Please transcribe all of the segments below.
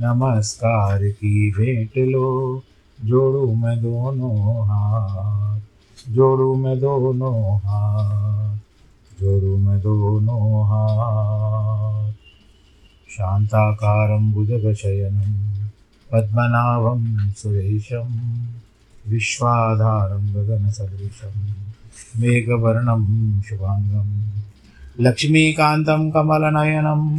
नमस्कार की भेंट लो, जोड़ू मैं दोनों हाथ, जोड़ू मैं दोनों हाथ, जोड़ू मैं दोनों हाथ। शान्ताकारं भुजगशयनं पद्मनाभं सुरेशं, विश्वाधारं गगनसदृशं, मेघवर्णं शुभाङ्गं, लक्ष्मीकान्तं कमलनयनं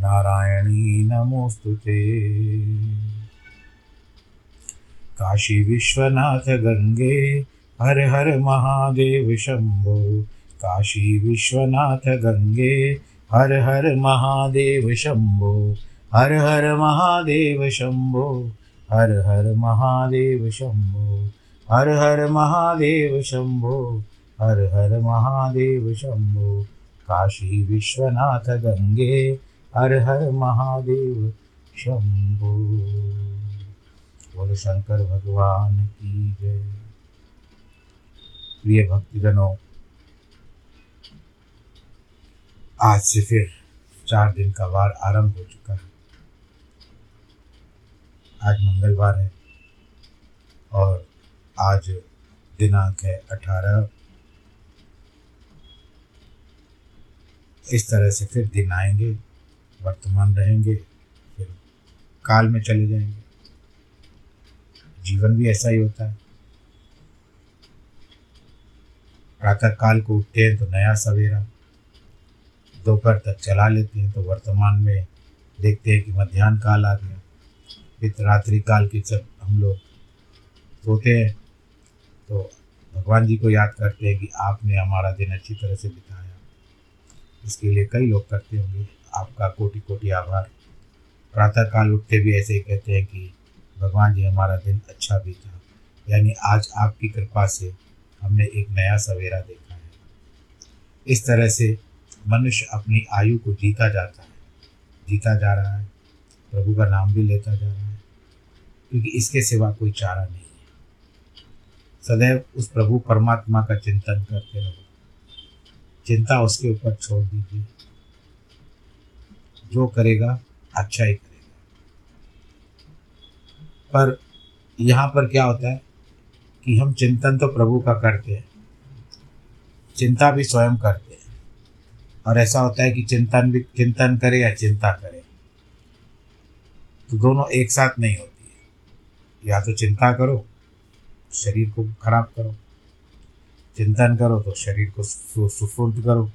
नारायणी नमोऽस्तु ते। काशी विश्वनाथ गङ्गे हर हर महादेव शम्भो काशी विश्वनाथ गङ्गे हर हर महादेव शम्भो हर हर महादेव शम्भो हर हर महादेव शम्भो हर हर महादेव शम्भो हर हर महादेव शम्भो काशी विश्वनाथ गङ्गे हर हर महादेव शम्भो बोलो शंकर भगवान की जय। प्रिय भक्तजनों, आज से फिर चार दिन का वार आरंभ हो चुका है। आज मंगलवार है और आज दिनांक है अठारह। इस तरह से फिर दिन आएँगे। वर्तमान रहेंगे, फिर काल में चले जाएँगे। जीवन भी ऐसा ही होता है। प्रातः काल को उठते हैं तो नया सवेरा। दोपहर तक चला लेते हैं तो वर्तमान में देखते हैं कि मध्यान्ह काल आ गया। फिर रात्रि काल की जब हम लोग सोते हैं तो भगवान जी को याद करते हैं कि आपने हमारा दिन अच्छी तरह से बिताया। इसके लिए कई लोग करते होंगे। आपका कोटि कोटि आभार। प्रातः काल उठते भी ऐसे ही कहते हैं कि भगवान जी, हमारा दिन अच्छा बीता यानी आज आपकी कृपा से हमने एक नया सवेरा देखा है। इस तरह से मनुष्य अपनी आयु को जीता जाता है। जीता जा रहा है। प्रभु का नाम भी लेता जा रहा है। क्योंकि इसके सिवा कोई चारा नहीं है। सदैव उस प्रभु परमात्मा का चिंतन करते रहो। चिंता उसके ऊपर छोड़ दीजिए। जो करेगा अच्छा ही करेगा। पर यहाँ पर क्या होता है कि हम चिंतन तो प्रभु का करते हैं, चिंता भी स्वयं करते हैं। और ऐसा होता है कि चिंतन भी, चिंतन करे या चिंता करे तो दोनों एक साथ नहीं होती है। या तो चिंता करो, शरीर को खराब करो, चिंतन करो तो शरीर को सुफुर्द करो,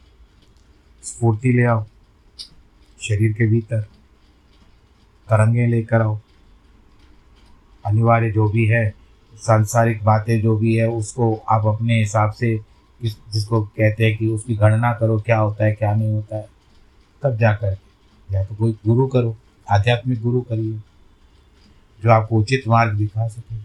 स्फूर्ति ले आओ शरीर के भीतर तरंगे लेकर आओ। अनिवार्य जो भी है, सांसारिक बातें जो भी है, उसको आप अपने हिसाब से किस जिसको कहते हैं कि उसकी गणना करो, क्या होता है, क्या नहीं होता है, तब जा कर या तो कोई गुरु करो, आध्यात्मिक गुरु करिए, जो आपको उचित मार्ग दिखा सके।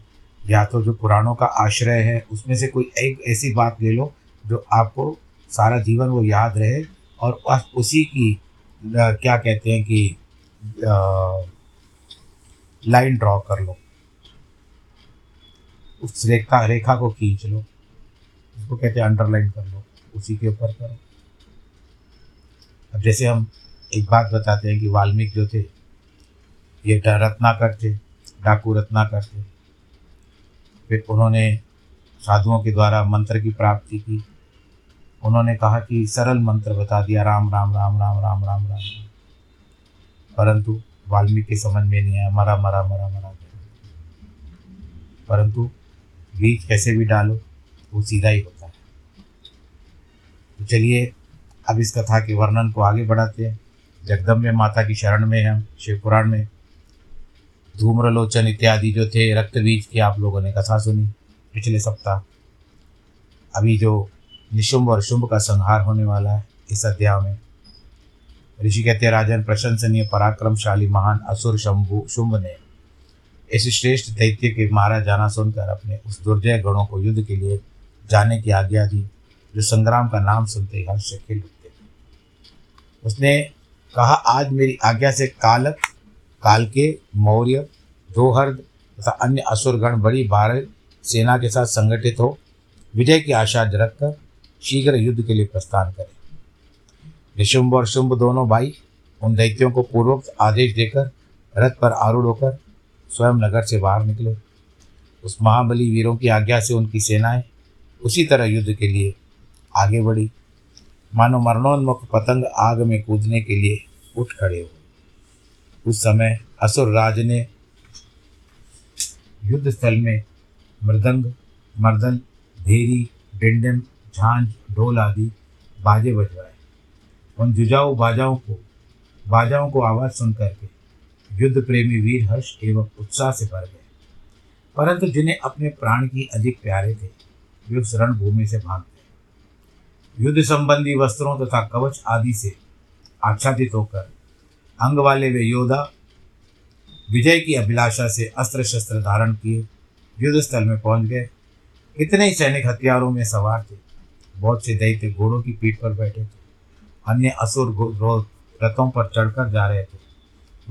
या तो जो पुराणों का आश्रय है, उसमें से कोई एक ऐसी बात ले लो, जो आपको सारा जीवन वो याद रहे और उसी की क्या कहते हैं कि लाइन ड्रॉ कर लो। उस रेखा रेखा को खींच लो। उसको कहते हैं अंडरलाइन कर लो। उसी के ऊपर करो। अब जैसे हम एक बात बताते हैं कि वाल्मीकि जो थे, ये रत्नाकर थे, डाकू रत्नाकर थे। फिर उन्होंने साधुओं के द्वारा मंत्र की प्राप्ति की। उन्होंने कहा कि सरल मंत्र बता दिया, राम राम राम राम राम राम राम। परंतु वाल्मीकि समझ में नहीं आया, मरा मरा मरा मरा। परंतु बीज कैसे भी डालो, वो सीधा ही होता है। तो चलिए, अब इस कथा के वर्णन को आगे बढ़ाते हैं। जगदम्बे माता की शरण में हम शिवपुराण में। धूम्रलोचन इत्यादि जो थे, रक्त बीज की आप लोगों ने कथा सुनी पिछले सप्ताह। अभी जो निशुंभ और शुंभ का संहार होने वाला है इस अध्याय में। ऋषि कहते हैं, राजन, प्रशंसनीय, पराक्रमशाली, महान, असुर शंभु, शुंभ ने इस श्रेष्ठ दैत्य के मारा जाना सुनकर अपने उस दुर्जय गणों को युद्ध के लिए जाने की आज्ञा दी, जो संग्राम का नाम सुनते ही हर्ष से खिल उठते। उसने कहा, आज मेरी आज्ञा से कालक काल के मौर्य, दोहर्द तथा अन्य असुरगण बड़ी भारत सेना के साथ संगठित हो, विजय की आशा रखकर शीघ्र युद्ध के लिए प्रस्थान करें। निशुंभ और शुंभ दोनों भाई उन दैत्यों को पूर्वोक्त आदेश देकर रथ पर आरूढ़ होकर स्वयं नगर से बाहर निकले। उस महाबली वीरों की आज्ञा से उनकी सेनाएँ उसी तरह युद्ध के लिए आगे बढ़ी। मानो मरणोन्मुख पतंग आग में कूदने के लिए उठ खड़े हो उस समय असुर राज ने युद्ध स्थल में मृदंग, मर्दन, भेरी, डिंडम झांझ, ढोल आदि बाजे बजवाए। उन जुजाऊ बाजाओं को बाजाओं को आवाज़ सुन करके युद्ध प्रेमी वीर हर्ष एवं उत्साह से भर गए। परंतु जिन्हें अपने प्राण की अधिक प्यारे थे, वे उस रणभूमि से भाग गए। युद्ध संबंधी वस्त्रों तथा तो कवच आदि से आच्छादित होकर अंग वाले वे योद्धा विजय की अभिलाषा से अस्त्र शस्त्र धारण किए युद्ध स्थल में पहुँच गए। इतने ही सैनिक हथियारों में सवार थे। बहुत से दैत्य घोड़ों की पीठ पर बैठे थे। अन्य असुर रथों पर चढ़कर जा रहे थे।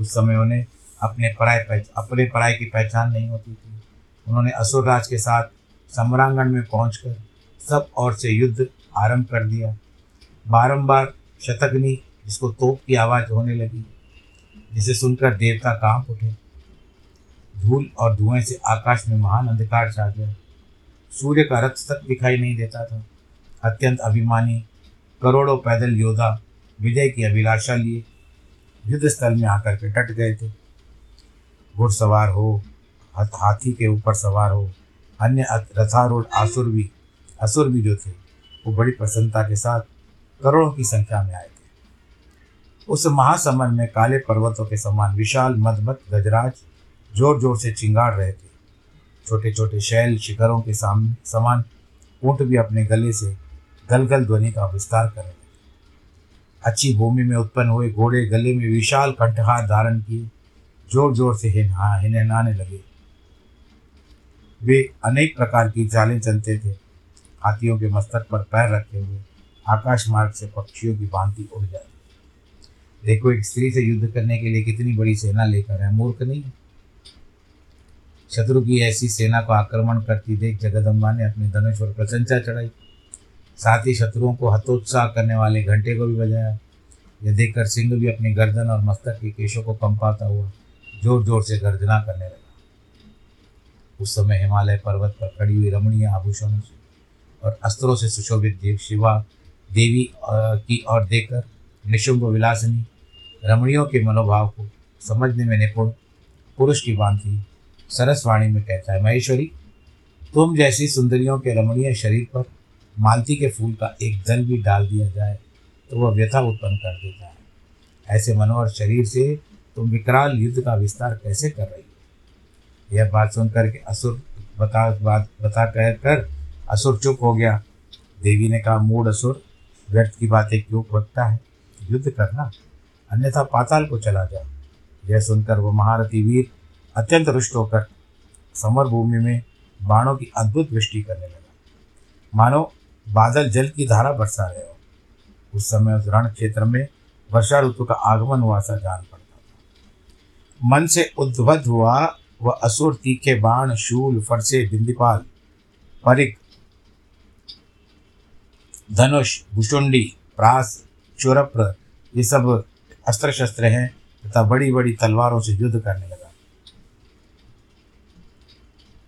उस समय उन्हें अपने पराय पहच अपने पराय की पहचान नहीं होती थी। उन्होंने असुर राज के साथ सम्रांगण में पहुंचकर सब ओर से युद्ध आरंभ कर दिया। बारंबार शतग्नि, जिसको तोप की आवाज़ होने लगी, जिसे सुनकर देवता काँप उठे। धूल और धुएँ से आकाश में महान अंधकार छा गया। सूर्य का रथ तक दिखाई नहीं देता था। अत्यंत अभिमानी, करोड़ों पैदल योद्धा विजय की अभिलाषा लिए युद्ध स्थल में आकर के डट गए थे। घुड़सवार हो, हाथी के ऊपर सवार हो, अन्य रथारूढ़ आसुर भी असुर भी जो थे, वो बड़ी प्रसन्नता के साथ करोड़ों की संख्या में आए थे। उस महासमर में काले पर्वतों के समान विशाल, मदमत गजराज ज़ोर ज़ोर से चिंगाड़ रहे थे। छोटे छोटे शैल शिखरों के सामने समान ऊँट भी अपने गले से गलगल ध्वनि का विस्तार कर। रहे थे अच्छी भूमि में उत्पन्न हुए घोड़े गले में विशाल कंठहार धारण किए ज़ोर ज़ोर से हिनहाने लगे। वे अनेक प्रकार की चालें चलते थे। हाथियों के मस्तक पर पैर रखे हुए आकाश मार्ग से पक्षियों की भांति उड़ जाती देखो, एक स्त्री से युद्ध करने के लिए कितनी बड़ी सेना लेकर है मूर्ख नहीं है। शत्रु की ऐसी सेना को आक्रमण करती देख जगदम्बा ने अपने धनुष पर प्रशंसा चढ़ाई। साथ ही शत्रुओं को हतोत्साह करने वाले घंटे को भी बजाया। यह देखकर सिंह भी अपनी गर्दन और मस्तक के केशों को कंपाता हुआ ज़ोर ज़ोर से गर्जना करने लगा। उस समय हिमालय पर्वत पर खड़ी हुई रमणीय आभूषणों से और अस्त्रों से सुशोभित देव शिवा, देवी की ओर देखकर निशुंभ विलासिनी, रमणियों के मनोभाव को समझने में निपुण पुरुष की भांति सरसवाणी में कहता है, महेश्वरी, तुम जैसी सुंदरियों के रमणीय शरीर पर मालती के फूल का एक दल भी डाल दिया जाए तो वह व्यथा उत्पन्न कर देता है। ऐसे मनोहर शरीर से तुम विकराल युद्ध का विस्तार कैसे कर रही हो? यह बात सुनकर के असुर बता, बात, बता कह कर असुर चुप हो गया। देवी ने कहा मूड असुर, व्यर्थ की बातें क्यों बकता है? युद्ध करना, अन्यथा पाताल को चला जा यह सुनकर वह महारथी वीर अत्यंत रुष्ट होकर समर भूमि में बाणों की अद्भुत वृष्टि करने लगा। मानो बादल जल की धारा बरसा रहे हो। उस समय उस रण क्षेत्र में वर्षा ऋतु का आगमन हुआ सा जान पड़ता था। मन से उद्भत हुआ, वह असुर तीखे बाण, शूल, फरसे, बिंदीपाल, परिक, धनुष भुषुंडी प्रास, चुरप्र, ये सब अस्त्र शस्त्र हैं तथा बड़ी बड़ी तलवारों से युद्ध करने लगा।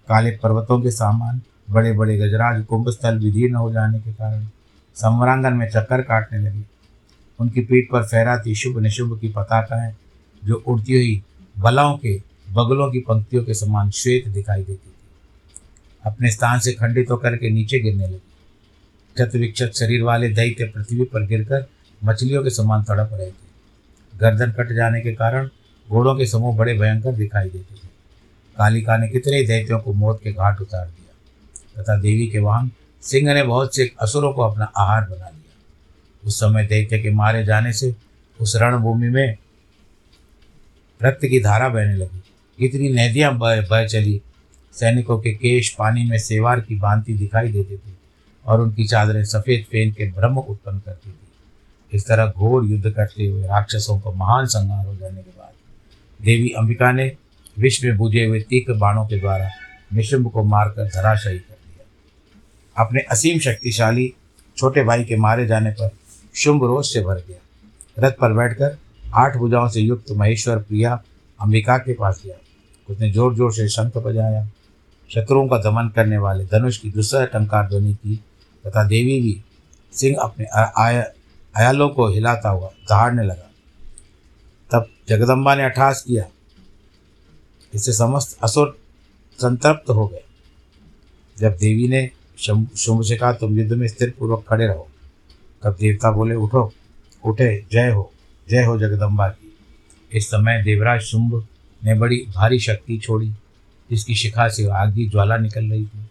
काले पर्वतों के सामान बड़े बड़े गजराज कुंभ स्थल विदीर्ण हो जाने के कारण सम्रांगन में चक्कर काटने लगे। उनकी पीठ पर फहराती शुभ निशुभ की पताकाएँ, जो उड़ती हुई बलाओं के, बगलों की पंक्तियों के समान श्वेत दिखाई देती थी। अपने स्थान से खंडित होकर के नीचे गिरने लगी। चतुविक्षत शरीर वाले दैत्य पृथ्वी पर गिरकर मछलियों के समान तड़प रहे थे। गर्दन कट जाने के कारण घोड़ों के समूह बड़े भयंकर दिखाई देते थे। कालिका ने कितने दैत्यों को मौत के घाट उतार दिया तथा देवी के वाहन सिंह ने बहुत से असुरों को अपना आहार बना लिया। उस समय दैत्य के मारे जाने से उस रणभूमि में रक्त की धारा बहने लगी। इतनी नदियाँ बह बह चली। सैनिकों के केश पानी में सेवार की भांति दिखाई देते थे और उनकी चादरें सफ़ेद फेन के भ्रम उत्पन्न करती थी। इस तरह घोर युद्ध करते हुए राक्षसों को महान संहार हो जाने के बाद देवी अंबिका ने विश्व में बुझे हुए तीख बाणों के द्वारा निशुंभ को मारकर धराशायी अपने असीम शक्तिशाली छोटे भाई के मारे जाने पर शुंभ रोष से भर गया। रथ पर बैठकर आठ भुजाओं से युक्त महेश्वर प्रिया अंबिका के पास गया। उसने ज़ोर ज़ोर से शंख बजाया। शत्रुओं का दमन करने वाले धनुष की दूसरा टंकार ध्वनि की तथा देवी भी सिंह अपने आय अयालों को हिलाता हुआ दहाड़ने लगा। तब जगदम्बा ने अठास किया। इससे समस्त असुर संतृप्त हो गए। जब देवी ने शुंभ से कहा, तुम युद्ध में स्थिर पूर्वक खड़े रहो। तब देवता बोले, उठो, उठे, जय हो जय हो जगदम्बा की। इस समय देवराज शुंभ ने बड़ी भारी शक्ति छोड़ी, जिसकी शिखा से आग की ज्वाला निकल रही थी,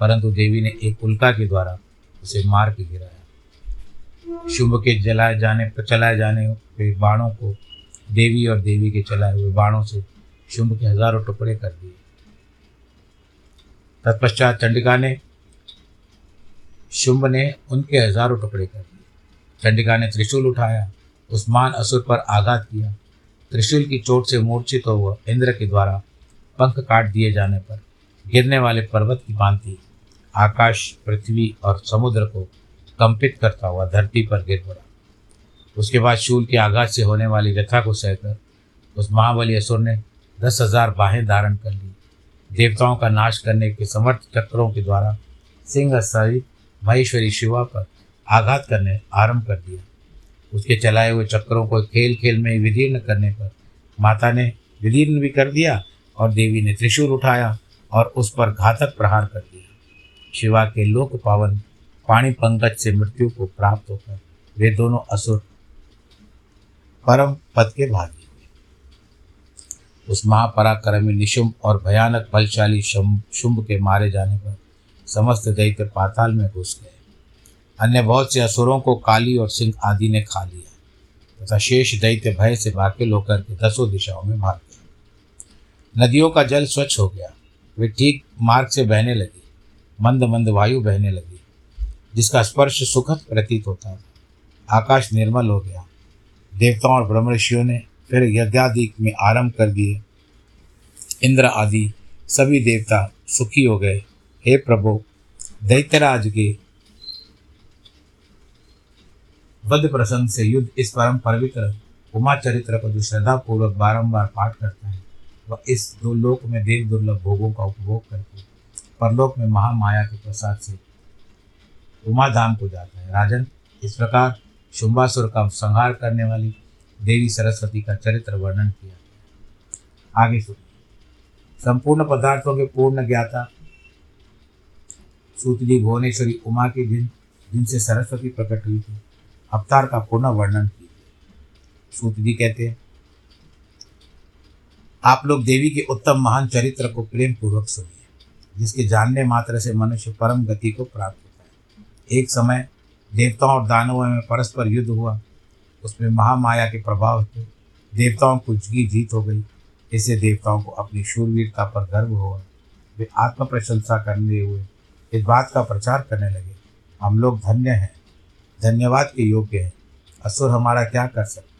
परंतु देवी ने एक उल्का के द्वारा उसे मार के गिराया। शुंभ के जलाए जाने पर चलाए जाने हुए बाणों को देवी और देवी के चलाए हुए बाणों से शुंभ के हज़ारों टुकड़े कर दिए। तत्पश्चात चंडिका ने शुंभ ने उनके हज़ारों टुकड़े कर दिए। चंडिका ने त्रिशूल उठाया उस मान असुर पर आघात किया। त्रिशूल की चोट से मूर्छित हो हुआ इंद्र के द्वारा पंख काट दिए जाने पर गिरने वाले पर्वत की भांति आकाश, पृथ्वी और समुद्र को कंपित करता हुआ धरती पर गिर पड़ा। उसके बाद शूल के आघात से होने वाली व्यथा को सहकर उस महाबली असुर ने दस हज़ार बाहें धारण कर ली। देवताओं का नाश करने के समर्थ चक्रों के द्वारा सिंह सहित महेश्वरी शिवा पर आघात करने आरंभ कर दिया। उसके चलाए हुए चक्रों को खेल खेल में विदीर्ण करने पर माता ने विदीर्ण भी कर दिया और देवी ने त्रिशूल उठाया और उस पर घातक प्रहार कर दिया। शिवा के लोक पावन पाणी पंकज से मृत्यु को प्राप्त होकर वे दोनों असुर परम पद के भागी उस महापराक्रमी निशुंभ और भयानक बलशाली शुंभ के मारे जाने पर समस्त दैत्य पाताल में घुस गए। अन्य बहुत से असुरों को काली और सिंह आदि ने खा लिया, तथा शेष दैत्य भय से वाकिल होकर के दसों दिशाओं में भाग गए। नदियों का जल स्वच्छ हो गया। वे ठीक मार्ग से बहने लगी, मंद मंद वायु बहने लगी, जिसका स्पर्श सुखद प्रतीत होता था। आकाश निर्मल हो गया। देवताओं और ब्रह्म ऋषियों ने फिर यज्ञादि में आरंभ कर दिए। इंद्र आदि सभी देवता सुखी हो गए। हे प्रभु दैत्यराज के वध प्रसंग से युद्ध इस परम पवित्र उमा चरित्र को जो श्रद्धापूर्वक बारंबार पाठ करता है, वह इस दो लोक में देव दुर्लभ भोगों का उपभोग करके परलोक में महामाया के प्रसाद से उमा धाम को जाता है। राजन, इस प्रकार शुंभासुर का संहार करने वाली देवी सरस्वती का चरित्र वर्णन किया आगे सुनिए। संपूर्ण पदार्थों के पूर्ण ज्ञाता सूत जी भुवनेश्वरी उमा के दिन जिनसे सरस्वती प्रकट हुई थी, अवतार का पुनः वर्णन कीजिए सूत जी कहते हैं, आप लोग देवी के उत्तम महान चरित्र को प्रेम पूर्वक सुनिए, जिसके जानने मात्र से मनुष्य परम गति को प्राप्त होता है। एक समय देवताओं और दानवों में परस्पर युद्ध हुआ, उसमें महामाया के प्रभाव से देवताओं को की जीत हो गई, इससे देवताओं को अपनी शूरवीरता पर गर्व हुआ। वे आत्म प्रशंसा करने हुए इस बात का प्रचार करने लगे। हम लोग धन्य हैं, धन्यवाद के योग्य हैं। असुर हमारा क्या कर सकते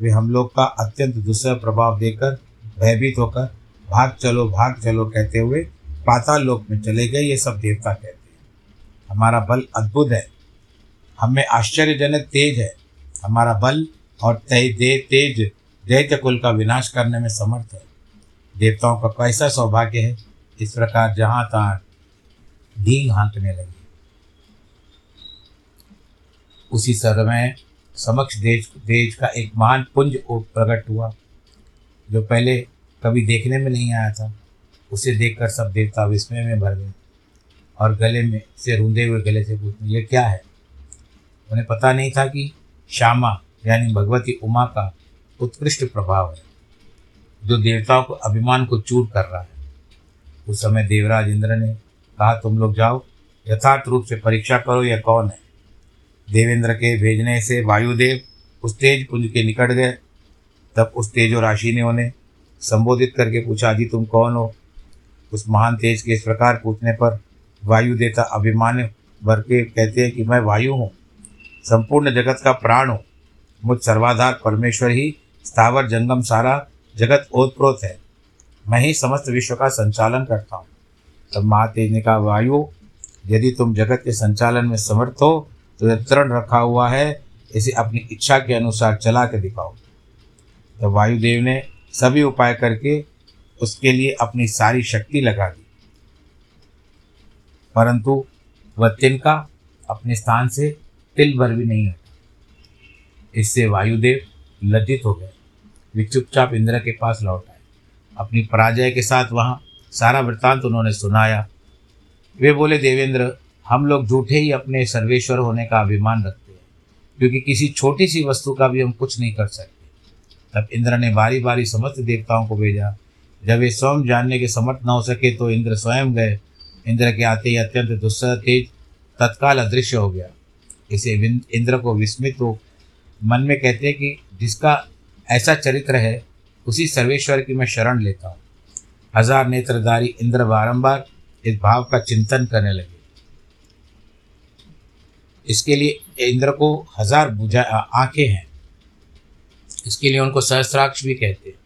वे हम लोग का अत्यंत दूसरा प्रभाव देकर, भयभीत होकर, भाग चलो भाग चलो कहते हुए पाताल लोक में चले गए, ये सब देवता कहते हैं। हमारा बल अद्भुत है। हमें आश्चर्यजनक तेज है। हमारा बल और तय दे, तेज दैत्य कुल का विनाश करने में समर्थ है। देवताओं का कैसा सौभाग्य है? इस प्रकार जहाँ तहाँ ढींग हाँकने लगी। उसी समय समक्ष देश देश का एक महान पुंज प्रकट हुआ, जो पहले कभी देखने में नहीं आया था। उसे देखकर सब देवता विस्मय में भर गए और गले में से रूंधे हुए गले से पूछते ये क्या है? उन्हें पता नहीं था कि श्यामा, यानी भगवती उमा का उत्कृष्ट प्रभाव है, जो देवताओं को अभिमान को चूर कर रहा है। उस समय देवराज इंद्र ने कहा, तुम लोग जाओ, यथार्थ रूप से परीक्षा करो, यह कौन है? देवेंद्र के भेजने से वायुदेव उस तेज पुंज के निकट गए। तब उस तेजो राशि ने उन्हें संबोधित करके पूछा जी तुम कौन हो? उस महान तेज के इस प्रकार पूछने पर वायु देता अभिमान भर के कहते हैं कि मैं वायु हूँ, संपूर्ण जगत का प्राण हूँ। मुझ सर्वाधार परमेश्वर ही, स्थावर जंगम सारा जगत ओतप्रोत है। मैं ही समस्त विश्व का संचालन करता हूँ। तब महातेज ने कहा, वायु, यदि तुम जगत के संचालन में समर्थ हो तो तरण रखा हुआ है, इसे अपनी इच्छा के अनुसार चला के दिखाओ। तो वायुदेव ने सभी उपाय करके उसके लिए अपनी सारी शक्ति लगा दी। परंतु वह तिनका अपने स्थान से तिल भर भी नहीं हटा। इससे वायुदेव लज्जित हो गए। वे चुपचाप इंद्र के पास लौट आए। अपनी पराजय के साथ वहाँ सारा वृत्तांत उन्होंने सुनाया। वे बोले, देवेंद्र, हम लोग झूठे ही अपने सर्वेश्वर होने का अभिमान रखते हैं, क्योंकि किसी छोटी सी वस्तु का भी हम कुछ नहीं कर सकते। तब इंद्र ने बारी बारी समस्त देवताओं को भेजा। जब वे स्वयं जानने के समर्थ न हो सके तो इंद्र स्वयं गए। इंद्र के आते ही अत्यंत दुस्सह, तेज, तत्काल अदृश्य हो गया। इसे इंद्र को विस्मित हो मन में कहते हैं कि जिसका ऐसा चरित्र है, उसी सर्वेश्वर की मैं शरण लेता हूँ। हज़ार नेत्रधारी इंद्र बारंबार इस भाव का चिंतन करने लगे। इसके लिए इंद्र को हज़ार बुझा आँखें हैं। इसके लिए उनको सहस्राक्ष भी कहते हैं।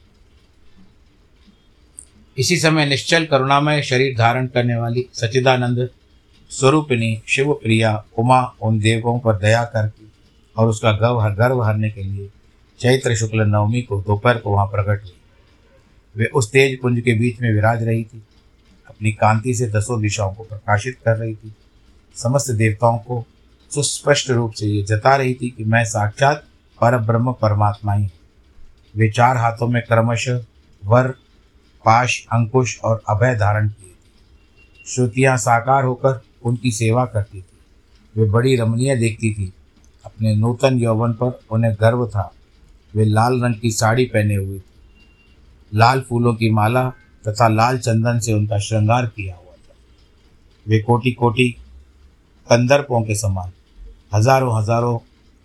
इसी समय निश्चल करुणामय शरीर धारण करने वाली सचिदानंद स्वरूपिणी शिव प्रिया उमा, उन देवों पर दया करके और उसका गर्व गर्व हरने के लिए चैत्र शुक्ल नवमी को दोपहर को वहाँ प्रकट हुई वे उस तेज पुंज के बीच में विराज रही थी। अपनी कांति से दसों दिशाओं को प्रकाशित कर रही थी। समस्त देवताओं को सुस्पष्ट रूप से ये जता रही थी कि मैं साक्षात पर ब्रह्म परमात्मा ही। वे चार हाथों में क्रमशः वर, पाश, अंकुश और अभय धारण किए थे। श्रुतियाँ साकार होकर उनकी सेवा करती थी। वे बड़ी रमणीय देखती थी। अपने नूतन यौवन पर उन्हें गर्व था। वे लाल रंग की साड़ी पहने हुए थे। लाल फूलों की माला तथा लाल चंदन से उनका श्रृंगार किया हुआ था। वे कोटि कोटि कंदर्पों के समान, हज़ारों हज़ारों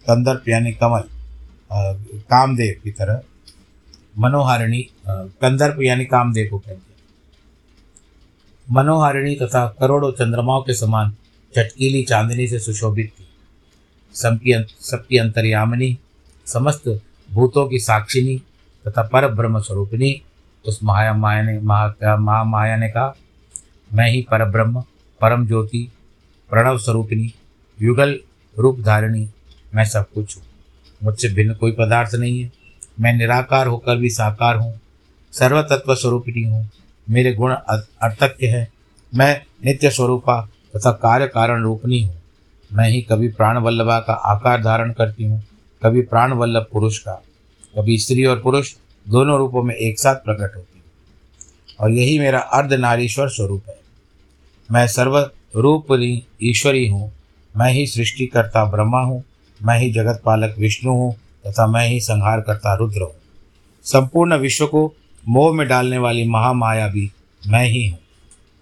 कंदर्प यानी कमल कामदेव की तरह मनोहारिणी कंदर्प यानी कामदेव को कहते हैं। मनोहारिणी तथा करोड़ों चंद्रमाओं के समान चटकीली चांदनी से सुशोभित थी। सबकी सबकी अंतर्यामिनी समस्त भूतों की साक्षिनी तथा पर ब्रह्म स्वरूपिणी, उस माया माया ने महा महामाया ने कहा, मैं ही पर ब्रह्म परम ज्योति, प्रणव स्वरूपिणी, युगल रूप धारिणी, मैं सब कुछ हूँ। मुझसे भिन्न कोई पदार्थ नहीं है। मैं निराकार होकर भी साकार हूँ। सर्वतत्व स्वरूपिणी हूँ। मेरे गुण अर्थक्य है। मैं नित्य स्वरूपा तथा कार्य कारण रूपनी हूँ। मैं ही कभी प्राण वल्लभा का आकार धारण करती हूँ। कभी प्राण वल्लभ पुरुष का। कभी स्त्री और पुरुष दोनों रूपों में एक साथ प्रकट होती हूँ। और यही मेरा अर्ध नारीश्वर स्वरूप है। मैं सर्व रूपनी ईश्वरी हूँ। मैं ही सृष्टिकर्ता ब्रह्मा हूँ। मैं ही जगत पालक विष्णु हूँ तथा मैं ही संहार करता रुद्र हूँ। संपूर्ण विश्व को मोह में डालने वाली महामाया भी मैं ही हूँ।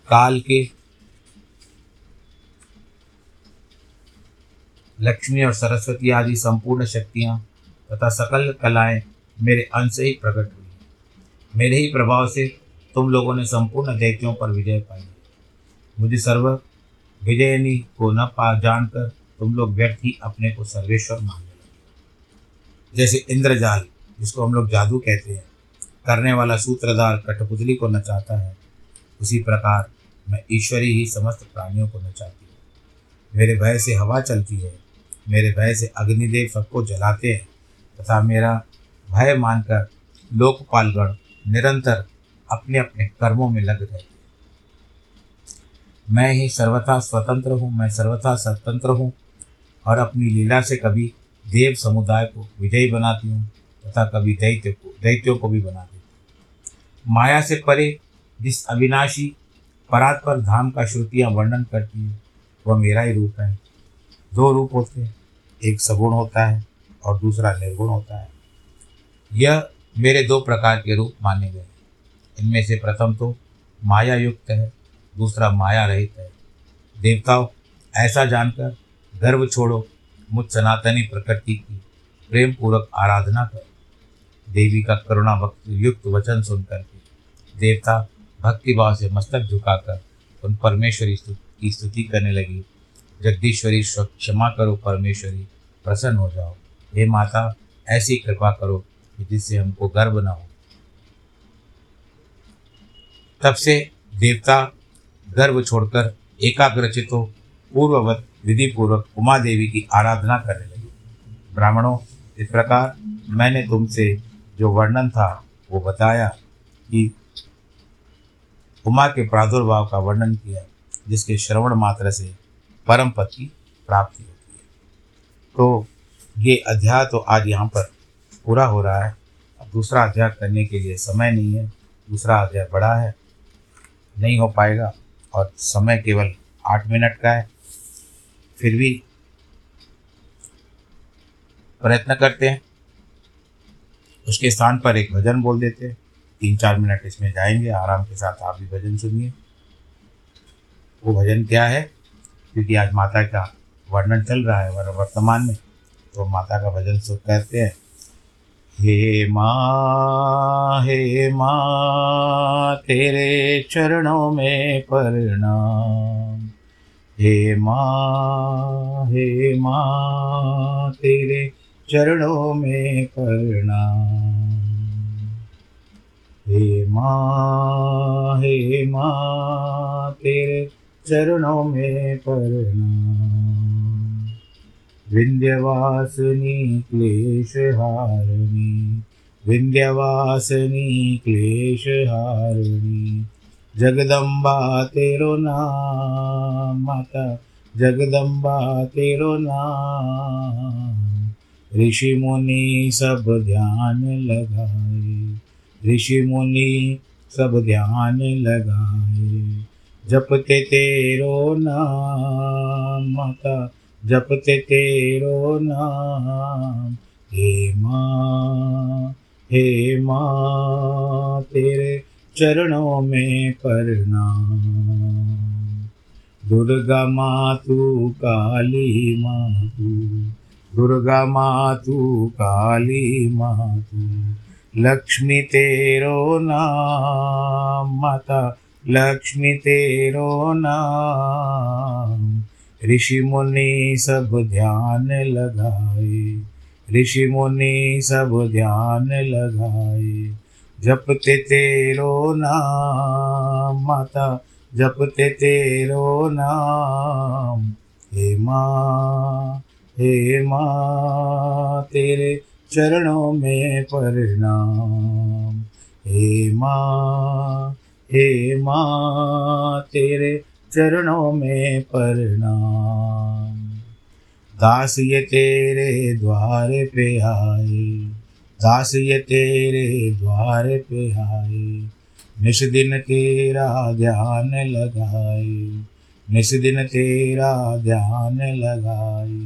काल के लक्ष्मी और सरस्वती आदि संपूर्ण शक्तियाँ तथा सकल कलाएँ मेरे अंश से ही प्रकट हुई। मेरे ही प्रभाव से तुम लोगों ने संपूर्ण दैत्यों पर विजय पाई मुझे सर्व विजयनी को न पा जानकर तुम लोग व्यर्थ ही अपने को सर्वेश्वर मानने लगे। जैसे इंद्रजाल, जिसको हम लोग जादू कहते हैं, करने वाला सूत्रधार कठपुतली को नचाता है, उसी प्रकार मैं ईश्वरी ही समस्त प्राणियों को नचाती हूँ। मेरे भय से हवा चलती है, मेरे भय से अग्निदेव सबको जलाते हैं तथा मेरा भय मानकर लोकपालगण निरंतर अपने अपने कर्मों में लग गए मैं ही सर्वथा स्वतंत्र हूँ, मैं सर्वथा स्वतंत्र हूँ और अपनी लीला से कभी देव समुदाय को विजयी बनाती हूँ तथा कभी दैत्य को, दैत्यों को भी बना देती हूँ। माया से परे जिस अविनाशी परात्पर धाम का श्रुतियाँ वर्णन करती है, वह मेरा ही रूप है। दो रूप होते हैं, एक सगुण होता है और दूसरा निर्गुण होता है। यह मेरे दो प्रकार के रूप माने गए इनमें से प्रथम तो माया युक्त है, दूसरा माया रहित है। देवताओं, ऐसा जानकर गर्व छोड़ो, मुझ सनातनी प्रकृति की प्रेम पूर्वक आराधना करो। देवी का करुणा भक्त युक्त वचन सुनकर के देवता भक्तिभाव से मस्तक झुकाकर उन परमेश्वरी की स्तुति करने लगी। जगदीश्वरी, क्षमा करो, परमेश्वरी, प्रसन्न हो जाओ। हे माता, ऐसी कृपा करो कि जिससे हमको गर्व न हो। तब से देवता गर्व छोड़कर एकाग्रचित हो पूर्ववत विधि पूर्वक उमा देवी की आराधना करने लगे। ब्राह्मणों, इस प्रकार मैंने तुमसे जो वर्णन था, वो बताया कि उमा के प्रादुर्भाव का वर्णन किया, जिसके श्रवण मात्र से परम पद की प्राप्ति होती है। तो ये अध्याय तो आज यहाँ पर पूरा हो रहा है। अब दूसरा अध्याय करने के लिए समय नहीं है। दूसरा अध्याय बड़ा है। नहीं हो पाएगा और समय केवल आठ मिनट का है। फिर भी प्रयत्न करते हैं। उसके स्थान पर एक भजन बोल देते हैं। तीन चार मिनट इसमें जाएँगे। आराम के साथ आप भी भजन सुनिए। वो भजन क्या है? क्योंकि आज माता का वर्णन चल रहा है। वर्तमान में तो माता का भजन सुन कहते हैं, हे माँ हे माँ, तेरे चरणों में प्रणाम। हे माँ हे माँ, तेरे चरणों में प्रणाम। हे माँ हे माँ, तेरे चरणों में प्रणाम। विन्ध्यवासिनी क्लेशहारिणी। विन्ध्यवासिनी क्लेशहारिणी। जगदम्बा तेरो नाम, माता। जगदम्बा तेरो नाम। ऋषि मुनि सब ध्यान लगाए। ऋषि मुनि सब ध्यान लगाए। जपते तेरो नाम, माता। जपते तेरो नाम, हे माँ हे माँ, तेरे चरणों में प्रणाम। दुर्गा माँ तू काली माँ तू दुर्गा माँ तू काली माँ लक्ष्मी तेरो नाम, माता लक्ष्मी तेरो नाम। ऋषि मुनि सब ध्यान लगाए ऋषि मुनि सब ध्यान लगाए, जपते तेरो नाम, माता, जपते तेरो नाम, हे माँ हे माँ, तेरे चरणों में प्रणाम, हे माँ हे माँ, तेरे चरणों में प्रणाम। दास ये तेरे द्वार पे आए, दास ये तेरे द्वार पे आए। निश दिन तेरा ध्यान लगाए, निश दिन तेरा ध्यान लगाए।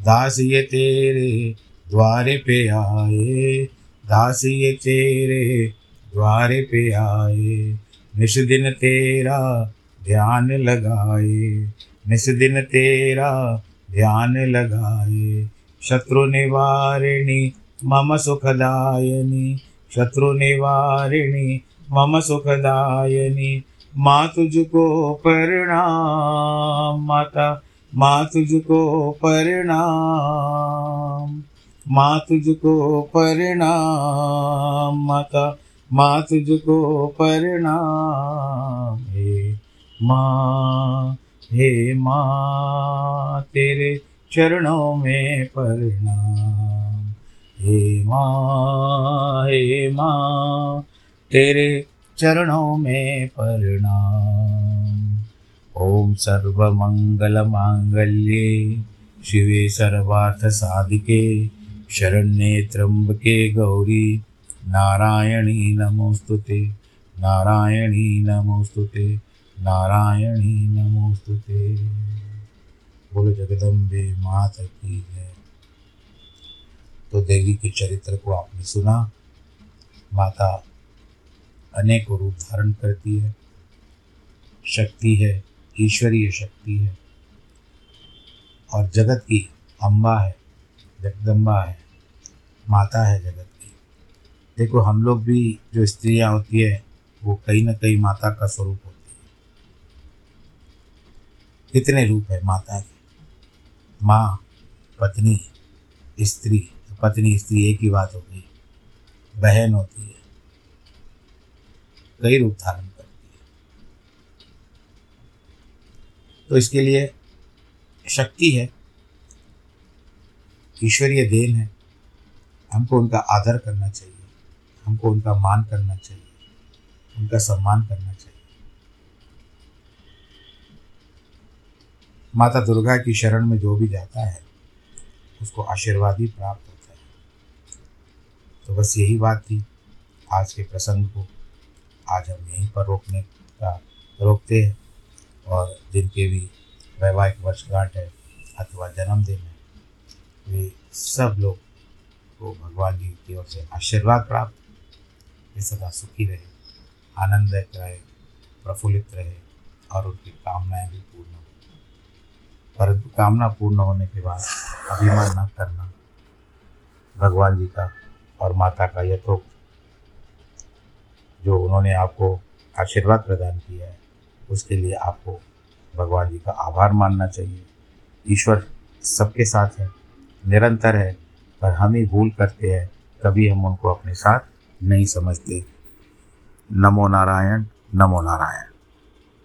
दास ये तेरे द्वार पे आए, दास ये तेरे द्वार पे आए। निश दिन तेरा ध्यान लगाए। निस दिन तेरा ध्यान लगाए। शत्रु निवारिणी, मम सुखदायिनी। शत्रु निवारिणी, मम सुखदायिनी। माँ तुझको प्रणाम। माता, माँ तुझको प्रणाम। माँ तुझको प्रणाम। माता, माँ तुझको प्रणाम। माँ हे माँ, तेरे चरणों में प्रणाम। हे माँ हे माँ, तेरे चरणों में प्रणाम। ओम सर्वमंगलमांगल्ये शिवे सर्वार्थसाधिके शरण्ये त्र्यंबके गौरी, नारायणी नमोस्तुते नारायणी नमोस्तुते। नारायणी नमोस्तुते बोलो जगदम्बे, मात की है तो देवी के चरित्र को आपने सुना। माता अनेकों रूप धारण करती है। शक्ति है, ईश्वरीय शक्ति है। और जगत की अम्बा है, जगदम्बा है, माता है जगत की। देखो, हम लोग भी जो स्त्रियाँ होती है, वो कहीं ना कहीं माता का स्वरूप होती है। कितने रूप है? माता के माँ, पत्नी, स्त्री पत्नी, स्त्री एक ही बात हो गई। बहन होती है। कई रूप धारण करती है। तो इसके लिए शक्ति है। ईश्वरीय देन है। हमको उनका आदर करना चाहिए। हमको उनका मान करना चाहिए। उनका सम्मान करना चाहिए। माता दुर्गा की शरण में जो भी जाता है, उसको आशीर्वाद ही प्राप्त होता है। तो बस यही बात थी। आज के प्रसंग को आज हम यहीं पर रोकने का, रोकते हैं और जिनके भी वैवाहिक वर्षगांठ है अथवा जन्मदिन है, वे सब लोग को भगवान जी की ओर से आशीर्वाद प्राप्त। वे सदा सुखी रहे, आनंद रहे, प्रफुल्लित रहे और उनकी कामनाएँ भी पूर्ण परंतु कामना पूर्ण होने के बाद अभिमान न करना। भगवान जी का और माता का यथोक्त जो उन्होंने आपको आशीर्वाद प्रदान किया है, उसके लिए आपको भगवान जी का आभार मानना चाहिए। ईश्वर सबके साथ है, निरंतर है, पर हम ही भूल करते हैं, कभी हम उनको अपने साथ नहीं समझते। नमो नारायण नमो नारायण।